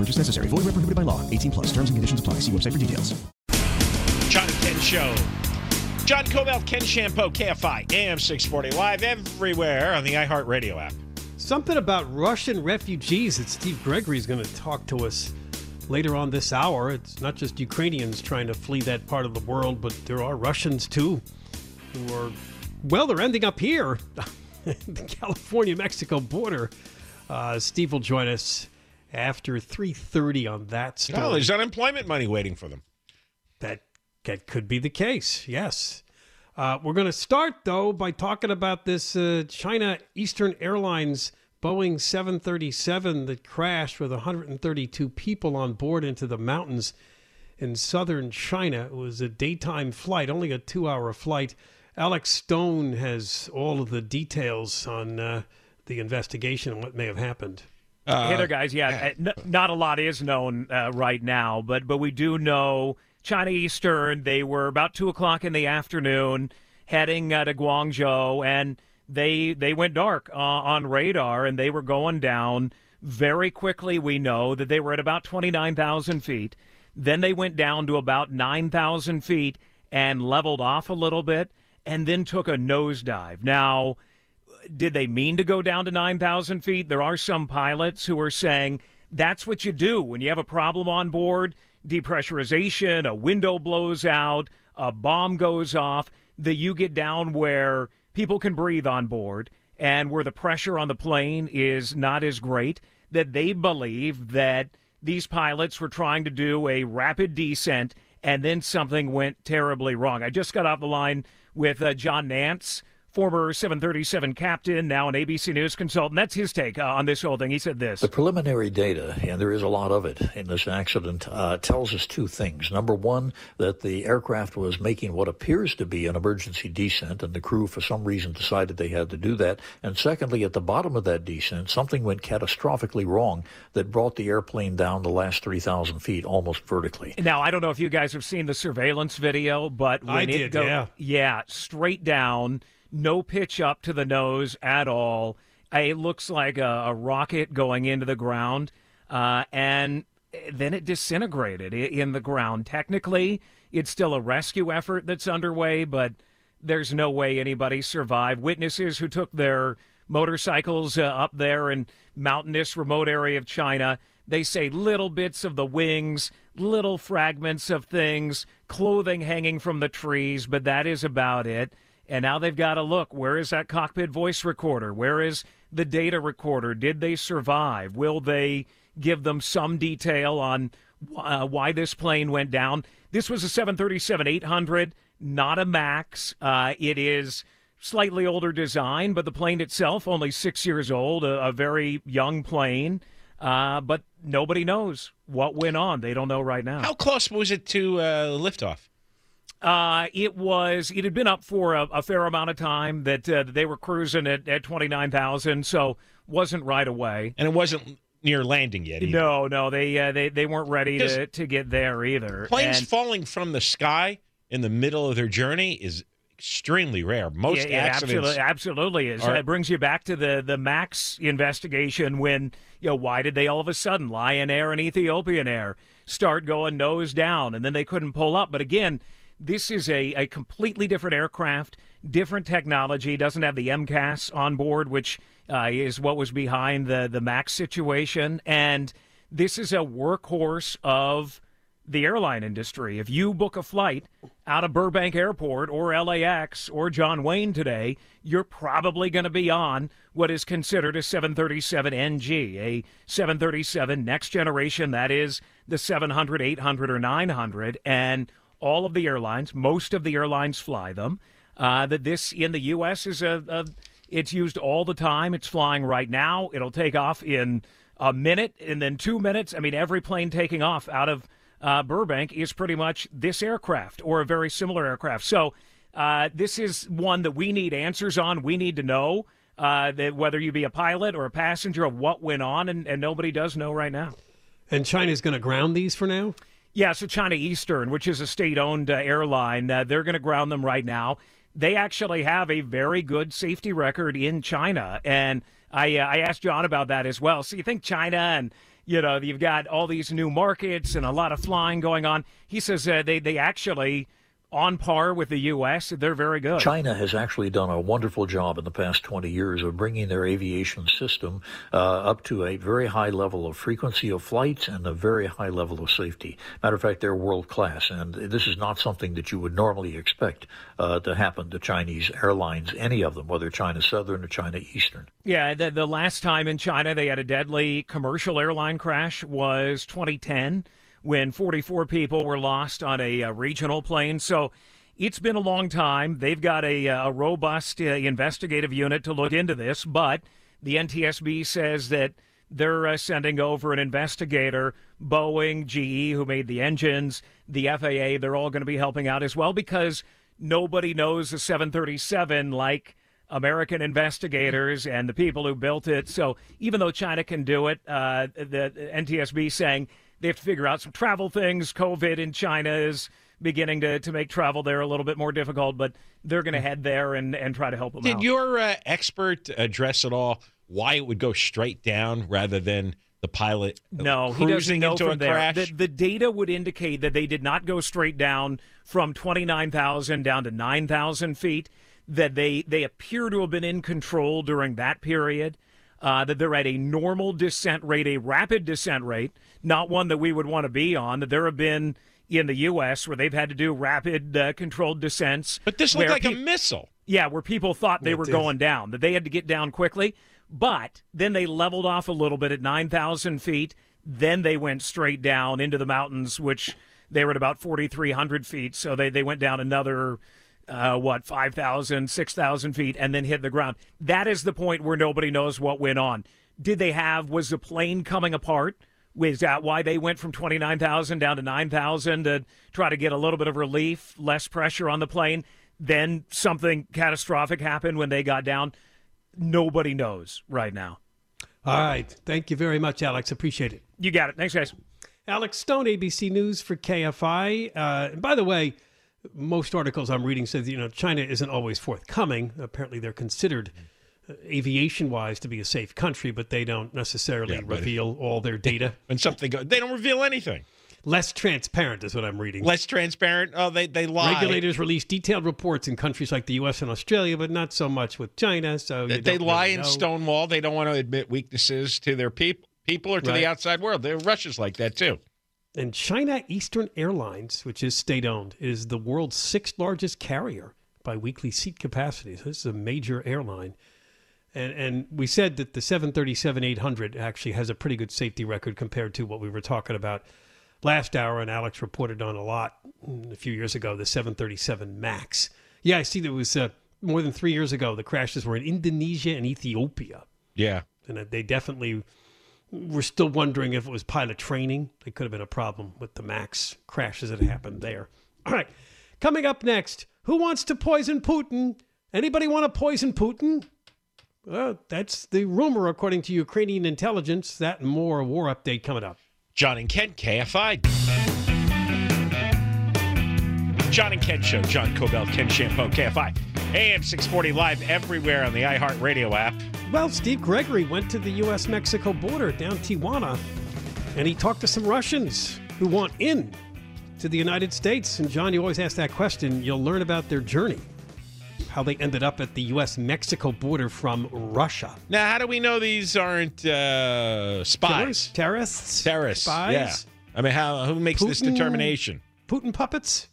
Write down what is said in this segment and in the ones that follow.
No purchase necessary. Void where prohibited by law. 18 plus. Terms and conditions apply. See website for details. John and Ken Show. John Kobylt, Ken Chiampou, KFI, AM 640, live everywhere on the iHeartRadio app. Something about Russian refugees that Steve Gregory is going to talk to us later on this hour. It's not just Ukrainians trying to flee that part of the world, but there are Russians too who are, well, they're ending up here, the California Mexico border. Uh, Steve will join us after 3.30 on that story. Oh, there's unemployment money waiting for them. That, that could be the case, yes. Uh, we're going to start, though, by talking about this uh, China Eastern Airlines Boeing 737 that crashed with 132 people on board into the mountains in southern China. It was a daytime flight, only a two hour flight. Alex Stone has all of the details on uh, the investigation and what may have happened. Hey there, guys. Yeah, n- not a lot is known uh, right now, but but we do know China Eastern. They were about two o'clock in the afternoon, heading uh, to Guangzhou, and they they went dark uh, on radar, and they were going down very quickly. We know that they were at about twenty nine thousand feet. Then they went down to about nine thousand feet and leveled off a little bit, and then took a nosedive. Now did they mean to go down to 9,000 feet? There are some pilots who are saying that's what you do when you have a problem on board depressurization, a window blows out, a bomb goes off, that you get down where people can breathe on board and where the pressure on the plane is not as great. That they believe that these pilots were trying to do a rapid descent and then something went terribly wrong. I just got off the line with uh, John Nance former 737 captain, now an ABC News consultant. That's his take uh, on this whole thing. He said this. The preliminary data, and there is a lot of it in this accident, uh, tells us two things. Number one, that the aircraft was making what appears to be an emergency descent, and the crew, for some reason, decided they had to do that. And secondly, at the bottom of that descent, something went catastrophically wrong that brought the airplane down the last 3,000 feet almost vertically. Now, I don't know if you guys have seen the surveillance video, but when I it did, go, yeah. yeah, straight down, no pitch up to the nose at all. Uh, It looks like a, a rocket going into the ground, uh, and then it disintegrated in the ground. Technically, it's still a rescue effort that's underway, but there's no way anybody survived. Witnesses who took their motorcycles uh, up there in mountainous remote area of China, they say little bits of the wings, little fragments of things, clothing hanging from the trees, but that is about it. And now they've got to look where is that cockpit voice recorder? Where is the data recorder? Did they survive? Will they give them some detail on uh, why this plane went down? This was a 737 800, not a MAX. Uh, it is slightly older design, but the plane itself only six years old, a, a very young plane. Uh, but nobody knows what went on. They don't know right now. How close was it to uh, liftoff? Uh, it was. It had been up for a, a fair amount of time. That uh, they were cruising at, at twenty nine thousand, so wasn't right away. And it wasn't near landing yet. Either. No, no, they uh, they they weren't ready to, to get there either. Planes And- falling from the sky in the middle of their journey is extremely rare. Most yeah, accidents. absolutely, absolutely is. are- It brings you back to the the Max investigation when you know why did they all of a sudden Lion Air and Ethiopian Air start going nose down and then they couldn't pull up. But again, this is a, a completely different aircraft, different technology. Doesn't have the MCAS on board, which uh, is what was behind the the Max situation, and this is a workhorse of the airline industry. If you book a flight out of Burbank Airport or LAX or John Wayne today, you're probably going to be on what is considered a 737 NG, a 737 next generation, that is the 700, 800, or 900. And all of the airlines, most of the airlines fly them. Uh, that this in the U.S. is a, a it's used all the time. It's flying right now. It'll take off in a minute and then two minutes. I mean, every plane taking off out of uh, Burbank is pretty much this aircraft or a very similar aircraft. So uh, this is one that we need answers on. We need to know uh, that whether you be a pilot or a passenger of what went on, and, and nobody does know right now. And China's going to ground these for now? Yeah, so China Eastern, which is a state owned uh, airline, uh, they're going to ground them right now. They actually have a very good safety record in China. And I, uh, I asked John about that as well. So you think China and you know, you've got all these new markets and a lot of flying going on. He says uh, they they actually on par with the U.S. They're very good. China has actually done a wonderful job in the past 20 years of bringing their aviation system uh, up to a very high level of frequency of flights and a very high level of safety. Matter of fact, they're world class, and this is not something that you would normally expect uh, to happen to Chinese airlines, any of them, whether China Southern or China Eastern. Yeah, the, the last time in China they had a deadly commercial airline crash was 2010 when 44 people were lost on a, uh regional plane. So it's been a long time. They've got a, uh, a robust uh, investigative unit to look into this, but the NTSB says that they're uh, sending over an investigator. Boeing, GE, who made the engines, the FAA, they're all going to be helping out as well because nobody knows the 737 like American investigators and the people who built it. So even though China can do it, uh, the NTSB saying they have to figure out some travel things. COVID in China is beginning to, to make travel there a little bit more difficult, but they're going to head there and, and try to help them Did out. your uh, expert address at all why it would go straight down rather than the pilot No, he doesn't cruising know into from a there. crash? The, the data would indicate that they did not go straight down from 29,000 down to 9,000 feet, that they, they appear to have been in control during that period, uh, that they're at a normal descent rate, a rapid descent rate, not one that we would want to be on, that there have been in the U.S. where they've had to do rapid uh, controlled descents. But this looked where like a missile. yeah, where people thought they It were did. going down, that they had to get down quickly. But then they leveled off a little bit at 9,000 feet. Then they went straight down into the mountains, which they were at about 4,300 feet. So they, they went down another, uh, what, 5,000, 6,000 feet, and then hit the ground. That is the point where nobody knows what went on. Did they have, was the plane coming apart? Was that why they went from 29,000 down to 9,000 to try to get a little bit of relief, less pressure on the plane? Then something catastrophic happened when they got down. Nobody knows right now. All right. Thank you very much, Alex. Appreciate it. You got it. Thanks, guys. Alex Stone, ABC News for KFI. Uh, and by the way, most articles I'm reading says you know China isn't always forthcoming. Apparently, they're considered uh, aviation-wise to be a safe country, but they don't necessarily Yeah, reveal all their data. And something goes, they don't reveal anything. Less transparent is what I'm reading. Less transparent. Oh, they they lie. Regulators release detailed reports in countries like the U.S. and Australia, but not so much with China. So you They lie really in know. Stonewall. They don't want to admit weaknesses to their people, people or to Right. the outside world. They're Russia's like that too. And China Eastern Airlines, which is state owned, is the world's sixth largest carrier by weekly seat capacity. So this is a major airline. And and we said that the 737 800 actually has a pretty good safety record compared to what we were talking about last hour. And Alex reported on a lot mm, a few years ago, the 737 MAX. Yeah, I see that it was uh, more than three years ago. The crashes were in Indonesia and Ethiopia. Yeah. And they definitely we're still wondering if it was pilot training. It could have been a problem with the MAX crashes that happened there. All right. Coming up next, who wants to poison Putin? Anybody want to poison Putin? Well, that's the rumor, according to Ukrainian intelligence. That and more war update coming up. John and Ken, KFI. John and Ken Show. John Kobylt, Ken Chiampou, KFI. AM 640 live everywhere on the iHeartRadio app. Well, Steve Gregory went to the U.S. Mexico border down Tijuana and he talked to some Russians who want in to the United States. And John, you always ask that question. You'll learn about their journey, how they ended up at the U.S. Mexico border from Russia. Now, how do we know these aren't uh, spies? Killers? Terrorists? Terrorists. Spies? Yeah. I mean, how who makes this determination? Putin puppets?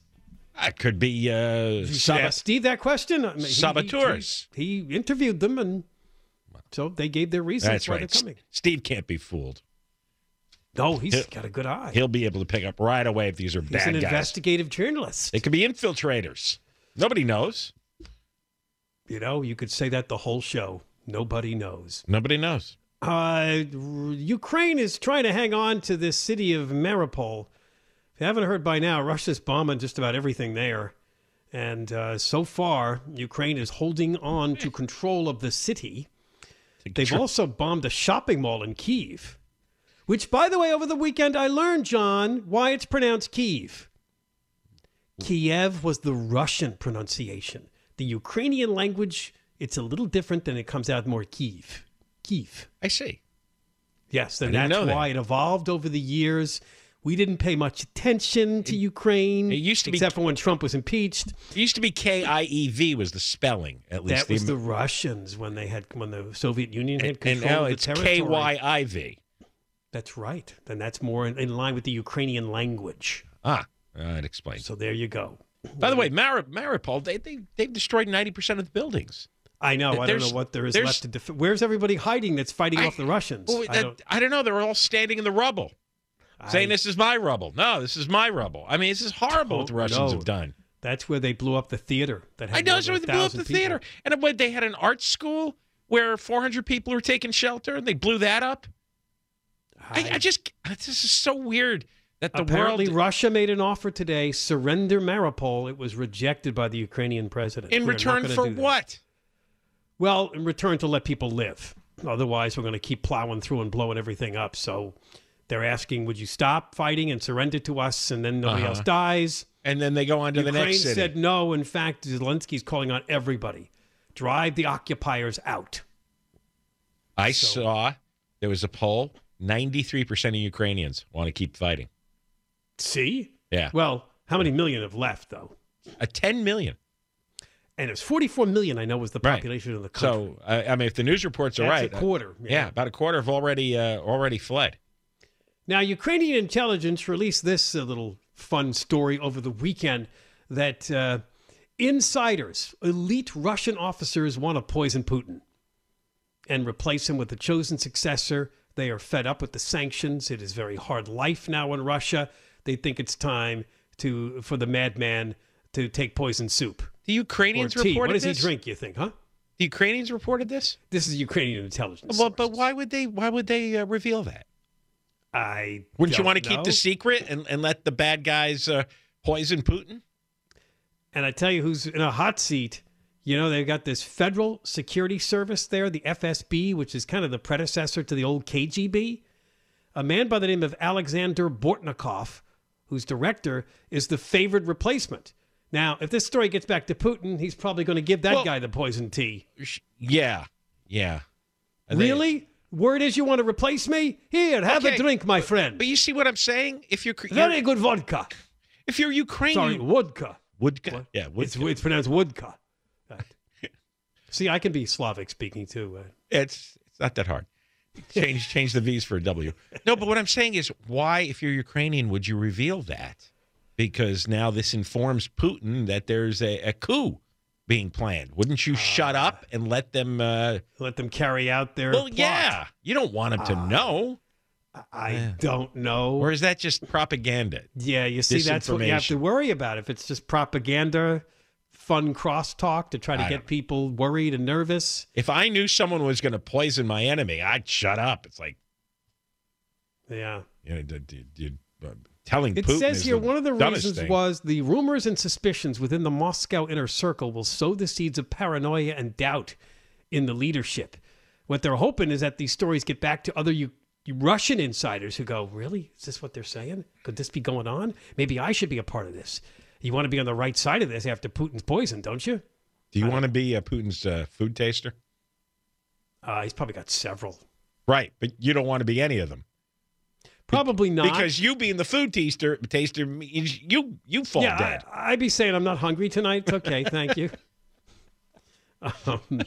It could be uh, sab- Steve that question. I mean, he- saboteurs. He, he interviewed them, and so they gave their reasons That's why right. they're coming. Steve can't be fooled. No, he's He'll- got a good eye. He'll be able to pick up right away if these are He's bad an investigative journalist. They could be infiltrators. Nobody knows. You know, you could say that the whole show. Nobody knows. Nobody knows. Uh, Ukraine is trying to hang on to this city of Mariupol. If you haven't heard by now, Russia's bombing just about everything there. And uh, so far, Ukraine is holding on to control of the city. They've also bombed a shopping mall in Kiev, which, by the way, over the weekend I learned, John, why it's pronounced Kiev. Kiev was the Russian pronunciation. The Ukrainian language, it's a little different and it comes out more Kiev. Kiev. I see. Yes, and that's know that. why it evolved over the years. We didn't pay much attention to Ukraine. it used to be- except for when Trump was impeached. It used to be K I E V was the spelling at least. That was the Russians when they had when the Soviet Union had and control now of the it's. K Y I V. That's right. Then that's more in, in line with the Ukrainian language. Ah, that explains. So there you go. By the way, Mari- Mariupol, they, they, they've destroyed 90% of the buildings. I know. I don't know what there is left to defend. Where's everybody hiding that's fighting off the Russians? Well, I that- don't, I don't know. They're all standing in the rubble, saying I this is my rubble. No, this is my rubble. I mean, this is horrible what the Russians know. have done. That's where they blew up the theater. That had I know. That's where they blew up the people. theater. And uh, what, they had an art school where 400 people were taking shelter, and they blew that up. I, I just, this is so weird that the Apparently, world, Russia made an offer today: surrender Mariupol. It was rejected by the Ukrainian president. in We're return for what? Well, in return to let people live. Otherwise, we're going to keep plowing through and blowing everything up. So they're asking, would you stop fighting and surrender to us, and then nobody Uh-huh. else dies? And then they go on to the next city. said no. In fact, Zelensky's calling on everybody: drive the occupiers out. I So- saw there was a poll 93% of Ukrainians want to keep fighting. See? Yeah. Well, how many million have left though? A 10 million. And it's 44 million. I know was the Right. population of the country. So, I I mean, if the news reports are That's right, a quarter. uh, yeah. about a quarter have already uh, already fled. Now, Ukrainian intelligence released this uh, little fun story over the weekend that uh, insiders, elite Russian officers, want to poison Putin and replace him with a chosen successor. They are fed up with the sanctions. It is very hard life now in Russia. They think it's time to for the madman to take poison soup. The Ukrainians or tea. reported What does this? he drink? You think, huh? The Ukrainians reported this. This is Ukrainian intelligence. Well, but why would they? Why would they uh, reveal that? I Wouldn't you want to keep the secret and, and let the bad guys uh, poison Putin? And I tell you who's in a hot seat. You know, they've got this Federal Security Service there, the FSB, which is kind of the predecessor to the old KGB. A man by the name of Alexander Bortnikov, whose director is the favored replacement. Now, if this story gets back to Putin, he's probably going to give that Well- guy the poison tea. Yeah, yeah. They- really? Word is you want to replace me? Here, have Okay, a drink, my friend. But you see what I'm saying? If you're, Very you're good vodka. if you're Ukrainian, Sorry, vodka. Woodka, yeah, It's, Woodka. it's pronounced vodka. Right. See, I can be Slavic speaking too. Uh, It's it's not that hard. Change change the V's for a W. No, but what I'm saying is, why, if you're Ukrainian, would you reveal that? Because now this informs Putin that there's a, a coup being planned. Wouldn't you shut up and let them? Uh, let them carry out their. well, plot. yeah, you don't want them to know, I don't know. or is that just propaganda? yeah, you see, that's what you have to worry about. If it's just propaganda, fun crosstalk to try to I get people worried and nervous. If I knew someone was going to poison my enemy, I'd shut up. It's like Yeah. you know, d- d- d- uh, telling It Putin says here one of the reasons thing. was the rumors and suspicions within the Moscow inner circle will sow the seeds of paranoia and doubt in the leadership. What they're hoping is that these stories get back to other U- Russian insiders who go, Really? Is this what they're saying? Could this be going on? Maybe I should be a part of this. You want to be on the right side of this after Putin's poison, don't you? Do you want to be uh, Putin's uh, food taster? Uh, he's probably got several. Right, but you don't want to be any of them. Probably not. Because you being the food taster, taster means you you fall yeah, dead. I, I'd be saying I'm not hungry tonight. It's okay, thank you. Um,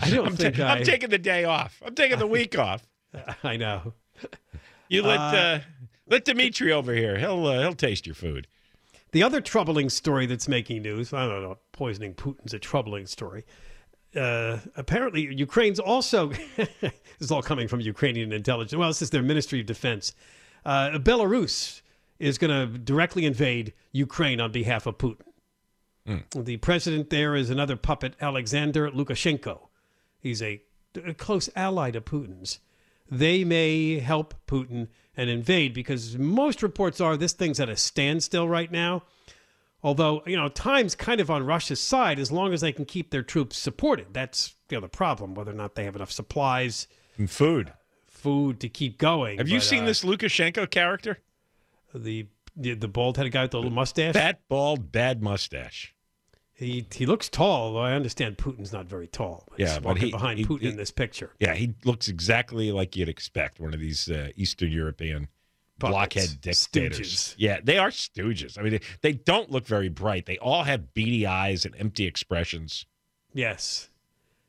I don't I'm, think ta- I. I'm taking the day off. I'm taking the week off. I know. You let Uh, uh, let Dimitri over here. He'll uh, he'll taste your food. The other troubling story that's making news, I don't know, poisoning Putin's a troubling story. Uh, apparently, Ukraine's also, this is all coming from Ukrainian intelligence. Well, this is their Ministry of Defense. Uh, Belarus is going to directly invade Ukraine on behalf of Putin. The president there is another puppet, Alexander Lukashenko. He's a, a close ally to Putin's. They may help Putin and invade because most reports are this thing's at a standstill right now. Although, you know, time's kind of on Russia's side as long as they can keep their troops supported. That's the other problem, whether or not they have enough supplies, And food. food to keep going. Have you But, seen uh, this Lukashenko character? The the, the bald headed guy with the little mustache? Fat, bald, bad mustache. He he looks tall, though I understand Putin's not very tall. He's Yeah, but he- behind he- Putin he- in this picture. Yeah, he looks exactly like you'd expect one of these uh, Eastern European Puppets, blockhead dictators. stooges. Yeah, they are stooges. I mean, they, they don't look very bright. They all have beady eyes and empty expressions. Yes.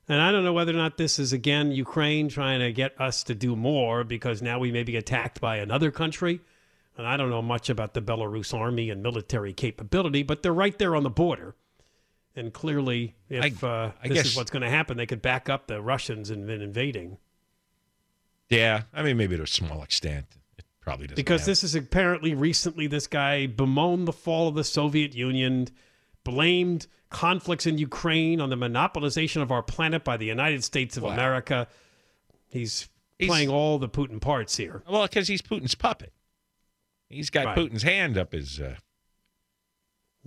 And I don't know whether or not this is again Ukraine trying to get us to do more because now we may be attacked by another country. And I don't know much about the Belarus army and military capability, but they're right there on the border. And clearly, if uh, I this guess- is what's going to happen, they could back up the Russians in, in invading. Yeah, I mean, maybe to a small extent. Probably doesn't Because matter. this is apparently recently, this guy bemoaned the fall of the Soviet Union, blamed conflicts in Ukraine on the monopolization of our planet by the United States of Wow. America. He's, He's- playing all the Putin parts here. Well, because he's Putin's puppet. He's got Right. Putin's hand up his. Uh,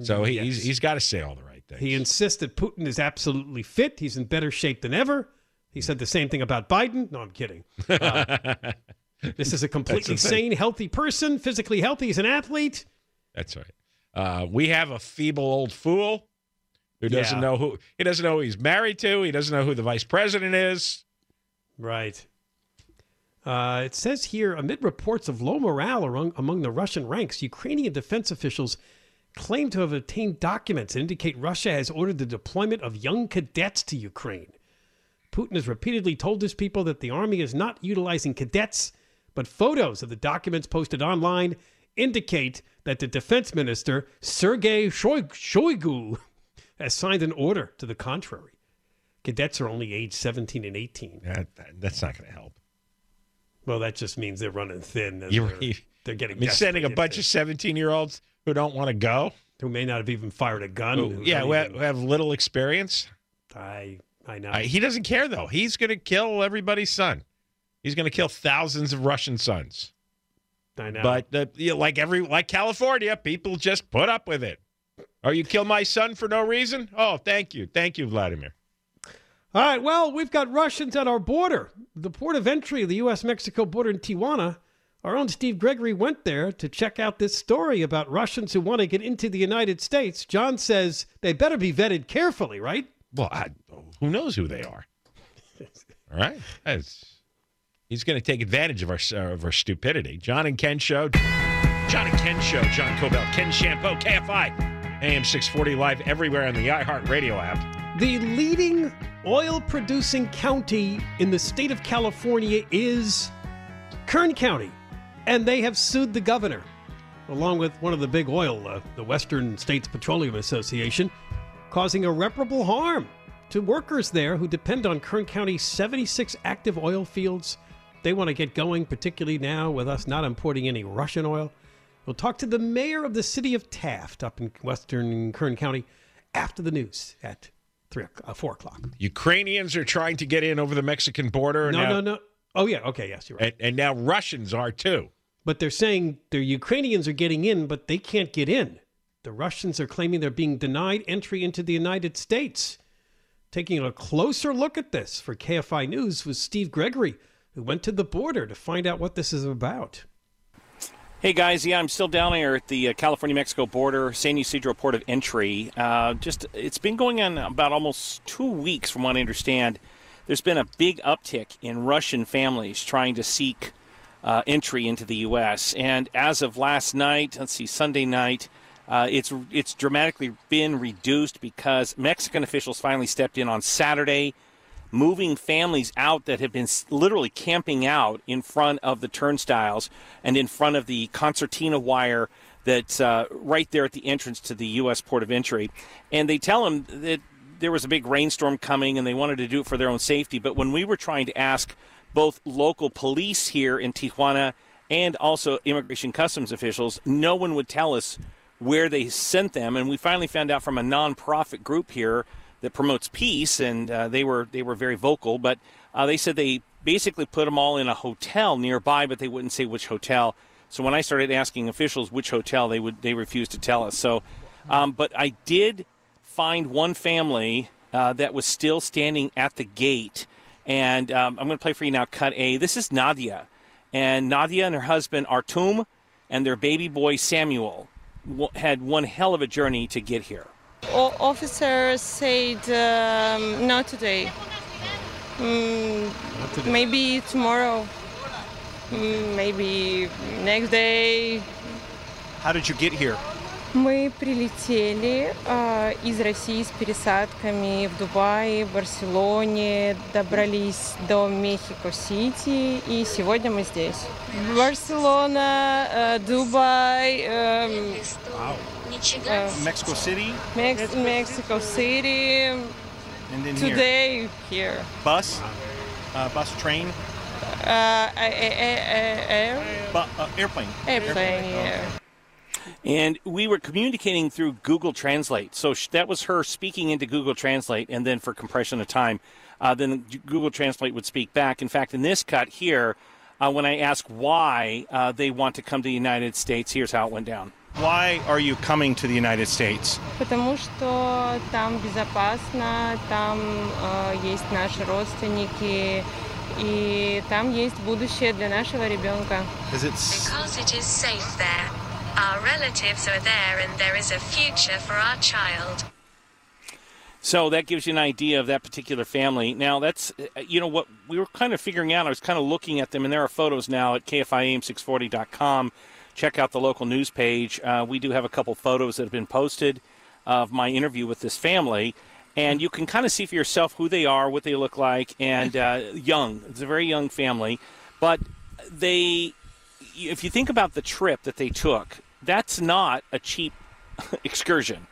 so he, Yes. he's he's got to say all the right things. He insists that Putin is absolutely fit. He's in better shape than ever. He said the same thing about Biden. No, I'm kidding. Uh, this is a completely sane, healthy person, physically healthy. He's an athlete. That's right. Uh, we have a feeble old fool who doesn't Yeah. know who he doesn't know who he's married to. He doesn't know who the vice president is. Right. Uh, it says here amid reports of low morale among, among the Russian ranks, Ukrainian defense officials claim to have obtained documents that indicate Russia has ordered the deployment of young cadets to Ukraine. Putin has repeatedly told his people that the army is not utilizing cadets, but photos of the documents posted online indicate that the defense minister, Sergei Shoig- Shoigu, has signed an order to the contrary. Cadets are only age 17 and 18. That, that- that's not going to help. Well, that just means they're running thin. You're, they're, they're I getting mean, sending a bunch if of seventeen-year-olds who don't want to go. who may not have even fired a gun. who- who yeah, who have, have little experience. I I know. Uh, he doesn't care though. He's going to kill everybody's son. He's going to kill thousands of Russian sons. I know. But uh, you know, like every like California, people just put up with it. Or you kill my son for no reason? Oh, thank you, thank you, Vladimir. All right. Well, we've got Russians at our border, the port of entry the U.S.-Mexico border in Tijuana. Our own Steve Gregory went there to check out this story about Russians who want to get into the United States. John says they better be vetted carefully, right? Well, I, who knows who they are? All right, That's- he's going to take advantage of our uh, of our stupidity. John and Ken show, John and Ken show, John Kobylt, Ken Chiampou, KFI, AM six forty live everywhere on the iHeartRadio app. The leading oil producing county in the state of California is Kern County, and they have sued the governor, along with one of the big oil, uh, the Western States Petroleum Association, causing irreparable harm to workers there who depend on Kern County's 76 active oil fields. They want to get going, particularly now with us not importing any Russian oil. We'll talk to the mayor of the city of Taft up in western Kern County after the news at three, o'clock- uh, four o'clock. Ukrainians are trying to get in over the Mexican border. No, now, no, no. Oh yeah, okay, yes, you're right. And, and now Russians are too. But they're saying the Ukrainians are getting in, but they can't get in. The Russians are claiming they're being denied entry into the United States. taking a closer look at this for KFI News was Steve Gregory, who went to the border to find out what this is about. Hey guys, yeah, I'm still down here at the uh, California-Mexico border, San Ysidro port of entry. Uh, just it's been going on about almost two weeks, from what I understand. There's been a big uptick in Russian families trying to seek uh, entry into the U.S. And as of last night, let's see, Sunday night, uh, it's it's dramatically been reduced because Mexican officials finally stepped in on Saturday moving families out that have been literally camping out in front of the turnstiles and in front of the concertina wire that's uh, right there at the entrance to the U.S. port of entry. And they tell them that there was a big rainstorm coming and they wanted to do it for their own safety. But when we were trying to ask both local police here in Tijuana and also immigration customs officials, no one would tell us where they sent them. And we finally found out from a nonprofit group here that promotes peace, and uh, they were they were very vocal. But uh, they said they basically put them all in a hotel nearby, but they wouldn't say which hotel. So when I started asking officials which hotel, they would they refused to tell us. So, um, but I did find one family uh, that was still standing at the gate, and um, I'm going to play for you now. Cut A. This is Nadia, and Nadia and her husband Artum, and their baby boy Samuel had one hell of a journey to get here. All officers said um, not today. Mm, not today. Maybe tomorrow. Mm, maybe next day. How did you get here? Мы прилетели э, из России с пересадками в Дубае, в Барселоне, добрались до Мехико-Сити, и сегодня мы здесь. Барселона, э, Дубай. Э. Mex- Mexico City. And then today here. here. Bus. Uh, bus, train. Uh, air. Bu- uh, airplane. Airplane. Yeah. And we were communicating through Google Translate. So that was her speaking into Google Translate, and then for compression of time, uh, then Google Translate would speak back. In fact, in this cut here, uh, when I ask why uh, they want to come to the United States, here's how it went down. Why are you coming to the United States? Потому что там безопасно, там э, есть наши родственники, и там есть будущее для нашего ребенка. Is it... Because it is safe there. Our relatives are there and there is a future for our child. So that gives you an idea of that particular family. Now, that's, you know, what we were kind of figuring out. I was kind of looking at them, and there are photos now at KFIAM640.com check out the local news page. Uh, we do have a couple photos that have been posted of my interview with this family, and you can kind of see for yourself who they are, what they look like, and uh, young. It's a very young family, but they, if you think about the trip that they took, that's not a cheap excursion.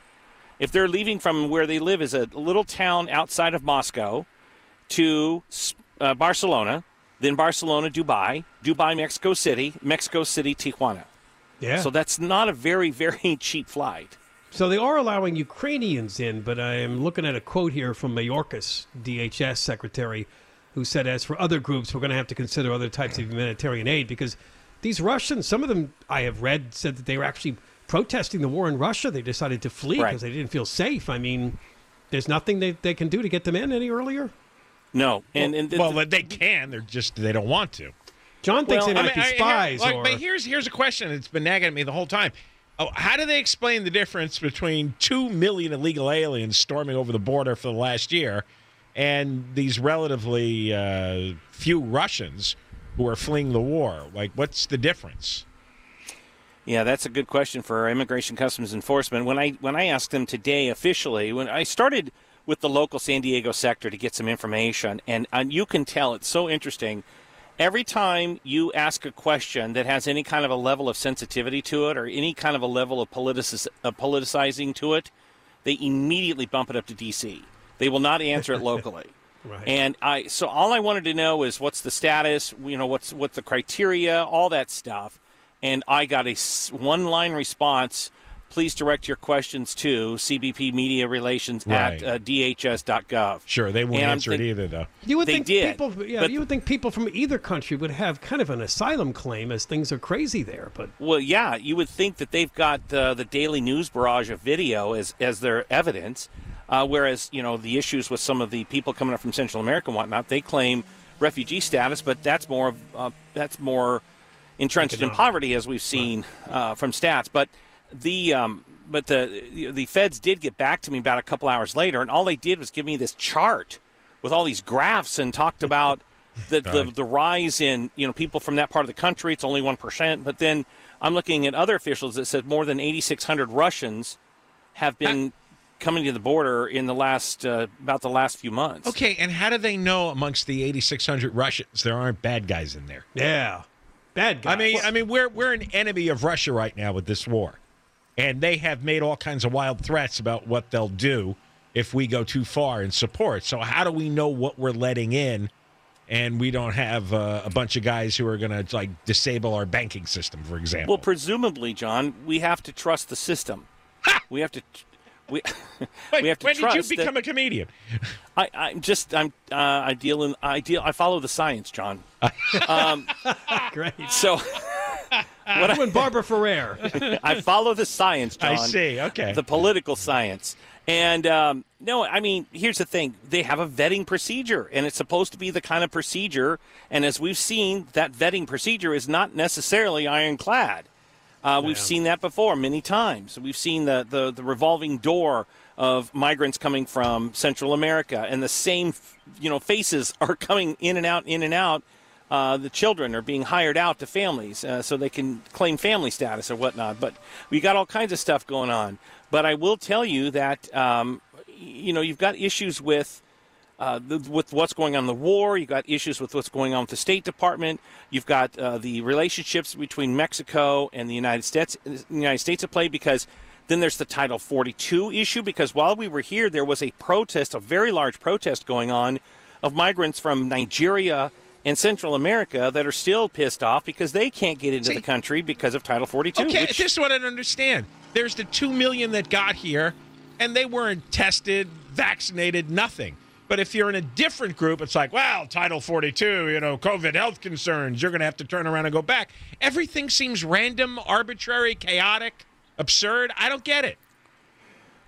If they're leaving from where they live is a little town outside of Moscow to uh, Barcelona, then Barcelona, Dubai, Dubai, Mexico City, Mexico City, Tijuana. Yeah. So that's not a very, very cheap flight. So they are allowing Ukrainians in, but I am looking at a quote here from Mayorkas, DHS secretary, who said, as for other groups, we're going to have to consider other types of humanitarian aid because these Russians, some of them I have read, said that they were actually protesting the war in Russia. They decided to flee because right. they didn't feel safe. I mean, there's nothing they, they can do to get them in any earlier? No. And, and, well, well, they can. They're just, they don't want to. John thinks well, they might I mean, be spies. I, or... But here's here's a question that's been nagging at me the whole time. Oh, how do they explain the difference between two million illegal aliens storming over the border for the last year and these relatively uh, few Russians who are fleeing the war? Like, what's the difference? Yeah, that's a good question for Immigration Customs Enforcement. When I when I asked them today officially, when I started with the local San Diego sector to get some information, and, and you can tell it's so interesting every time you ask a question that has any kind of a level of sensitivity to it or any kind of a level of, politicis- of politicizing to it, they immediately bump it up to DC. They will not answer it locally. Right. And I so all I wanted to know is what's the status, you know, what's what's the criteria, all that stuff. And I got a one line response please direct your questions to CBP Media Relations right. at uh, DHS.gov. Sure, they won't and answer think, it either, though. You would they think did, people, yeah, you would think people from either country would have kind of an asylum claim, as things are crazy there. But well, yeah, you would think that they've got uh, the daily news barrage of video as as their evidence. Uh, whereas, you know, the issues with some of the people coming up from Central America and whatnot, they claim refugee status, but that's more of uh, that's more entrenched in poverty, as we've seen uh, from stats. But the um, but the the feds did get back to me about a couple hours later, and all they did was give me this chart with all these graphs and talked about the, the the rise in you know people from that part of the country. It's only one percent, but then I'm looking at other officials that said more than 8,600 Russians have been coming to the border in the last uh, about the last few months. Okay, and how do they know amongst the 8,600 Russians there aren't bad guys in there? Yeah, bad guys. I mean, I mean, we're we're an enemy of Russia right now with this war, and they have made all kinds of wild threats about what they'll do if we go too far in support. So how do we know what we're letting in? And we don't have uh, a bunch of guys who are going to like disable our banking system, for example. Well, presumably, John, we have to trust the system. we have to. We, we have to when did you become that- a comedian? I, I'm just I'm uh, I deal in I deal I follow the science, John. um, Great. So what you and Barbara Ferrer. I follow the science, John. I see, okay. The political science. And um, no, I mean, here's the thing: they have a vetting procedure, and it's supposed to be the kind of procedure. And as we've seen, that vetting procedure is not necessarily ironclad. Uh, we've seen that before many times. We've seen the, the, the revolving door of migrants coming from Central America, and the same, you know, faces are coming in and out, in and out. Uh, the children are being hired out to families uh, so they can claim family status or whatnot. But we got all kinds of stuff going on. But I will tell you that, um, you know, you've got issues with uh, the, with what's going on in the war. You've got issues with what's going on with the State Department. You've got uh, the relationships between Mexico and the United States. The United States at play because then there's the Title 42 issue. Because while we were here, there was a protest, a very large protest going on, of migrants from Nigeria and Central America that are still pissed off because they can't get into the country because of Title 42. Okay, which- this is what I don't understand. There's the two million that got here, and they weren't tested, vaccinated, nothing. But if you're in a different group, it's like, well, Title 42, you know, COVID health concerns, you're going to have to turn around and go back. Everything seems random, arbitrary, chaotic, absurd. I don't get it.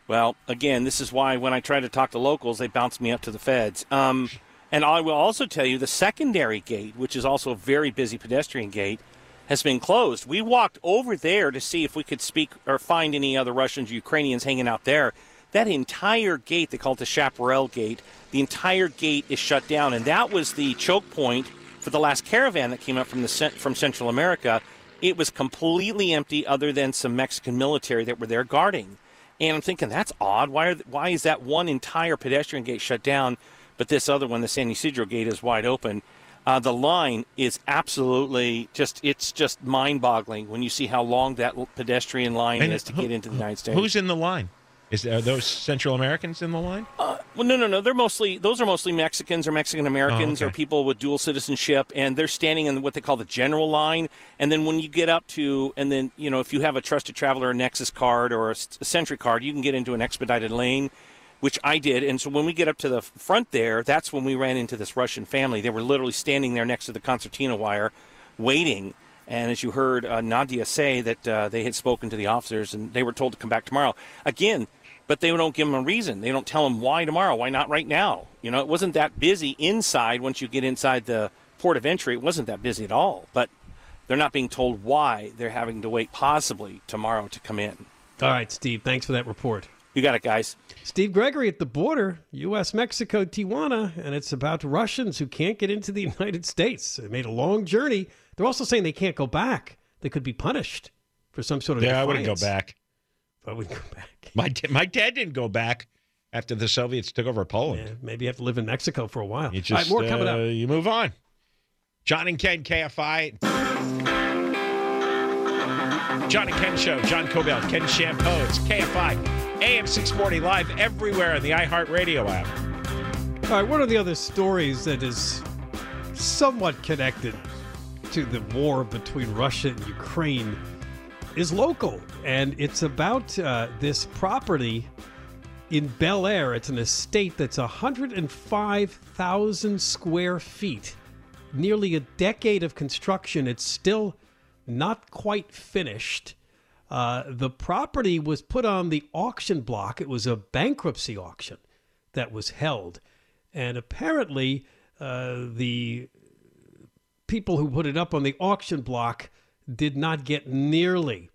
Well, again, this is why when I try to talk to locals, they bounce me up to the feds. Um, and I will also tell you the secondary gate, which is also a very busy pedestrian gate, has been closed. We walked over there to see if we could speak or find any other Russians Ukrainians hanging out there. That entire gate, they call it the Chaparral Gate, the entire gate is shut down. And that was the choke point for the last caravan that came up from, the, from Central America. It was completely empty, other than some Mexican military that were there guarding. And I'm thinking that's odd. Why are why is that one entire pedestrian gate shut down, but this other one, the San Ysidro gate, is wide open? Uh, the line is absolutely just it's just mind-boggling when you see how long that pedestrian line And is to who- get into the United States. Who's in the line? Is are those Central Americans in the line? Well, no, no, no. They're mostly those are mostly Mexicans or Mexican Americans Oh, or people with dual citizenship, and they're standing in what they call the general line. And then when you get up to, and then you know, if you have a trusted traveler, a Nexus card or a SENTRI card, you can get into an expedited lane, which I did. And so when we get up to the front there, that's when we ran into this Russian family. They were literally standing there next to the concertina wire, waiting. And as you heard uh, Nadia say, that uh, they had spoken to the officers and they were told to come back tomorrow. Again, but they don't give them a reason. They don't tell them why tomorrow, why not right now. You know, it wasn't that busy inside once you get inside the port of entry. It wasn't that busy at all. But they're not being told why they're having to wait possibly tomorrow to come in. All right, Steve. Thanks for that report. You got it, guys. Steve Gregory at the border, U.S. Mexico, Tijuana, and it's about Russians who can't get into the United States. They made a long journey. They're also saying they can't go back. They could be punished for some sort of. Yeah, I wouldn't go back. I wouldn't go back. My my dad didn't go back after the Soviets took over Poland. Yeah, maybe you have to live in Mexico for a while. You just right, more coming uh, up. You move on. John and Ken KFI. John and Ken Show. John Kobylt, Ken Chiampou. It's KFI. AM 640 live everywhere in the iHeartRadio app. All right, one of the other stories that is somewhat connected to the war between Russia and Ukraine is local, and it's about uh, this property in Bel Air. It's an estate that's 105,000 square feet. Nearly a decade of construction. It's still not quite finished. Uh, the property was put on the auction block. It was a bankruptcy auction that was held. And apparently, uh, the people who put it up on the auction block did not get nearly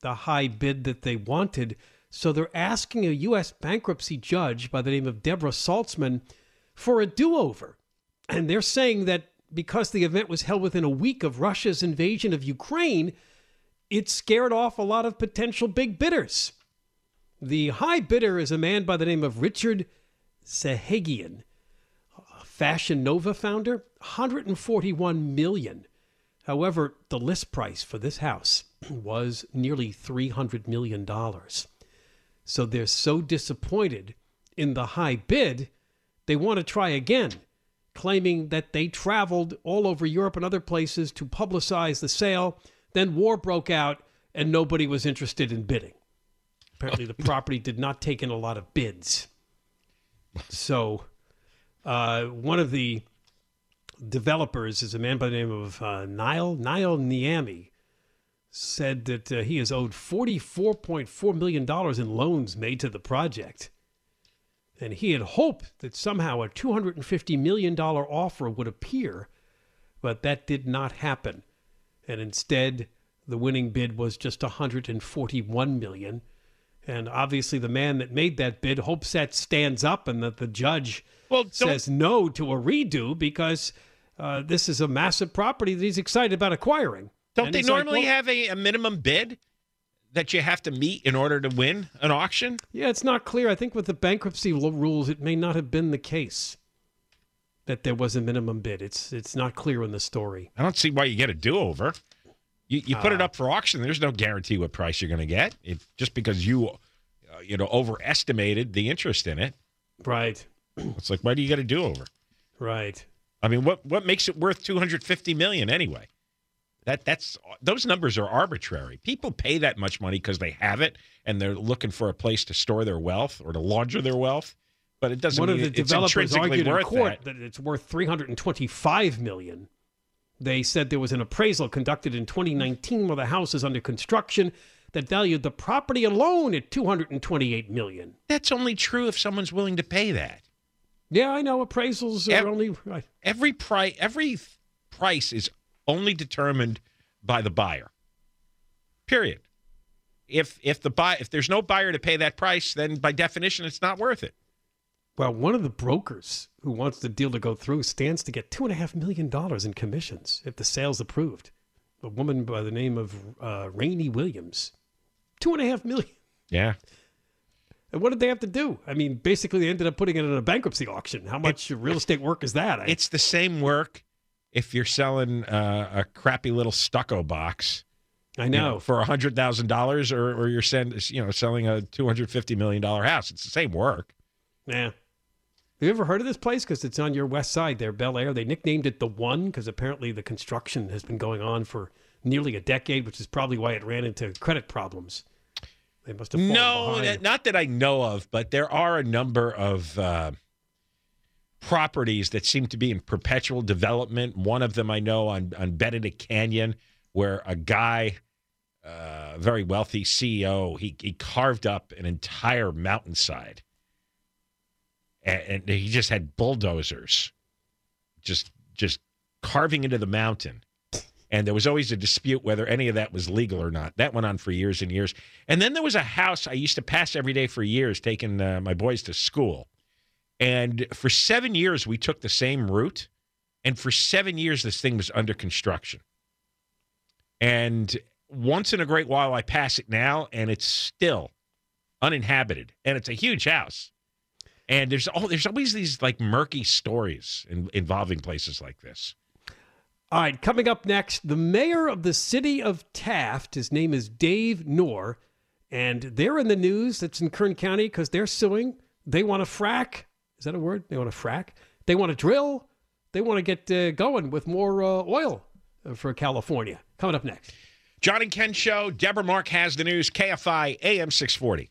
the high bid that they wanted. So they're asking a U.S. bankruptcy judge by the name of Deborah Saltzman for a do over. And they're saying that because the event was held within a week of Russia's invasion of Ukraine, it scared off a lot of potential big bidders. The high bidder is a man by the name of Richard Saghian, Fashion Nova founder, 141 million. However, the list price for this house was nearly 300 million dollars. So they're so disappointed in the high bid, they want to try again, claiming that they traveled all over Europe and other places to publicize the sale. Then war broke out and nobody was interested in bidding. Apparently, the property did not take in a lot of bids. So, uh, one of the developers is a man by the name of uh, Nile Nile Niami. Said that uh, he is owed $44.4 million in loans made to the project. And he had hoped that somehow a $250 million offer would appear, but that did not happen. And instead, the winning bid was just 141 million. And obviously, the man that made that bid hopes that stands up and that the judge well, says no to a redo because uh, this is a massive property that he's excited about acquiring. Don't And they he's like, normally well- have a, a minimum bid that you have to meet in order to win an auction? Yeah, it's not clear. I think with the bankruptcy rules, it may not have been the case that there was a minimum bid. It's it's not clear in the story. I don't see why you get a do over. You, you put it Ah. up for auction. There's no guarantee what price you're going to get. It, just because you, uh, you know, overestimated the interest in it. Right. It's like, why do you get a do over? Right. I mean, what what makes it worth 250 million anyway? That that's those numbers are arbitrary. People pay that much money because they have it and they're looking for a place to store their wealth or to launder their wealth. But it doesn't One of the it's developers argued in worth court that. that. it's worth 325 million. They said there was an appraisal conducted in 2019 while the house is under construction that valued the property alone at 228 million. That's only true if someone's willing to pay that. Yeah, I know appraisals are Ev- only right. Every price every price is only determined by the buyer. Period. If if the buy if there's no buyer to pay that price, then by definition it's not worth it. Well, one of the brokers who wants the deal to go through stands to get two and a half million dollars in commissions if the sale's approved. A woman by the name of uh, Rayni Williams, two and a half million. Yeah. And what did they have to do? I mean, basically, they ended up putting it in a bankruptcy auction. How much real estate work is that? It's the same work if you're selling uh, a crappy little stucco box. I you know. for a hundred thousand dollars, or or you're send, you know selling a two hundred fifty million dollar house. It's the same work. Yeah. Have you ever heard of this place? Because it's on your west side there, Bel Air. They nicknamed it the One because apparently the construction has been going on for nearly a decade, which is probably why it ran into credit problems. They must have No, that- not that I know of, but there are a number of uh, properties that seem to be in perpetual development. One of them I know on on Benedict Canyon, where a guy, uh, very wealthy CEO, he he carved up an entire mountainside, and, and he just had bulldozers, just just carving into the mountain. And there was always a dispute whether any of that was legal or not. That went on for years and years. And then there was a house I used to pass every day for years, taking uh, my boys to school. And for seven years, we took the same route. And for seven years, this thing was under construction. And once in a great while, I pass it now, and it's still uninhabited. And it's a huge house. And there's there's always these like murky stories in, involving places like this. All right, coming up next, the mayor of the city of Taft, his name is Dave Noerr, and they're in the news. That's in Kern County because they're suing. They want to frack. Is that a word? They want to frack. They want to drill. They want to get uh, going with more uh, oil uh, for California. Coming up next. John and Ken Show. Deborah Mark has the news. KFI AM 640.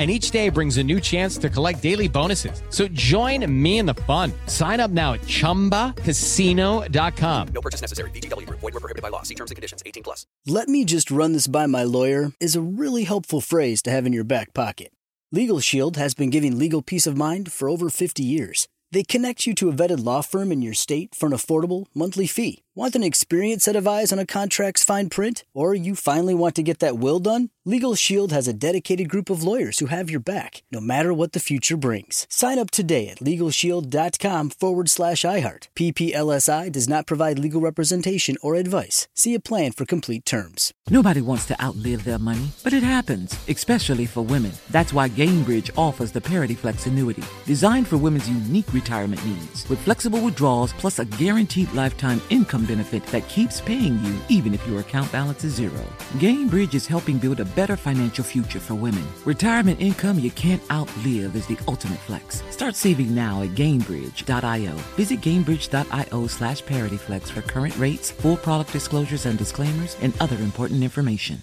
And each day brings a new chance to collect daily bonuses. So join me in the fun. Sign up now at chumbacasino.com. No purchase necessary. VGW Group. Void were prohibited by law. See terms and conditions. 18 plus. Let me just run this by my lawyer is a really helpful phrase to have in your back pocket. Legal Shield has been giving legal peace of mind for over 50 years. They connect you to a vetted law firm in your state for an affordable monthly fee. Want an experienced set of eyes on a contract's fine print? Or you finally want to get that will done? Legal Shield has a dedicated group of lawyers who have your back, no matter what the future brings. Sign up today at LegalShield.com forward slash iHeart. PPLSI does not provide legal representation or advice. See a plan for complete terms. Nobody wants to outlive their money, but it happens, especially for women. That's why Gainbridge offers the Parity Flex annuity, designed for women's unique retirement needs, with flexible withdrawals plus a guaranteed lifetime income benefit that keeps paying you even if your account balance is zero. Gainbridge is helping build a better financial future for women. Retirement income you can't outlive is the ultimate flex. Start saving now at Gainbridge.io. Visit Gainbridge.io slash ParityFlex for current rates, full product disclosures and disclaimers, and other important information.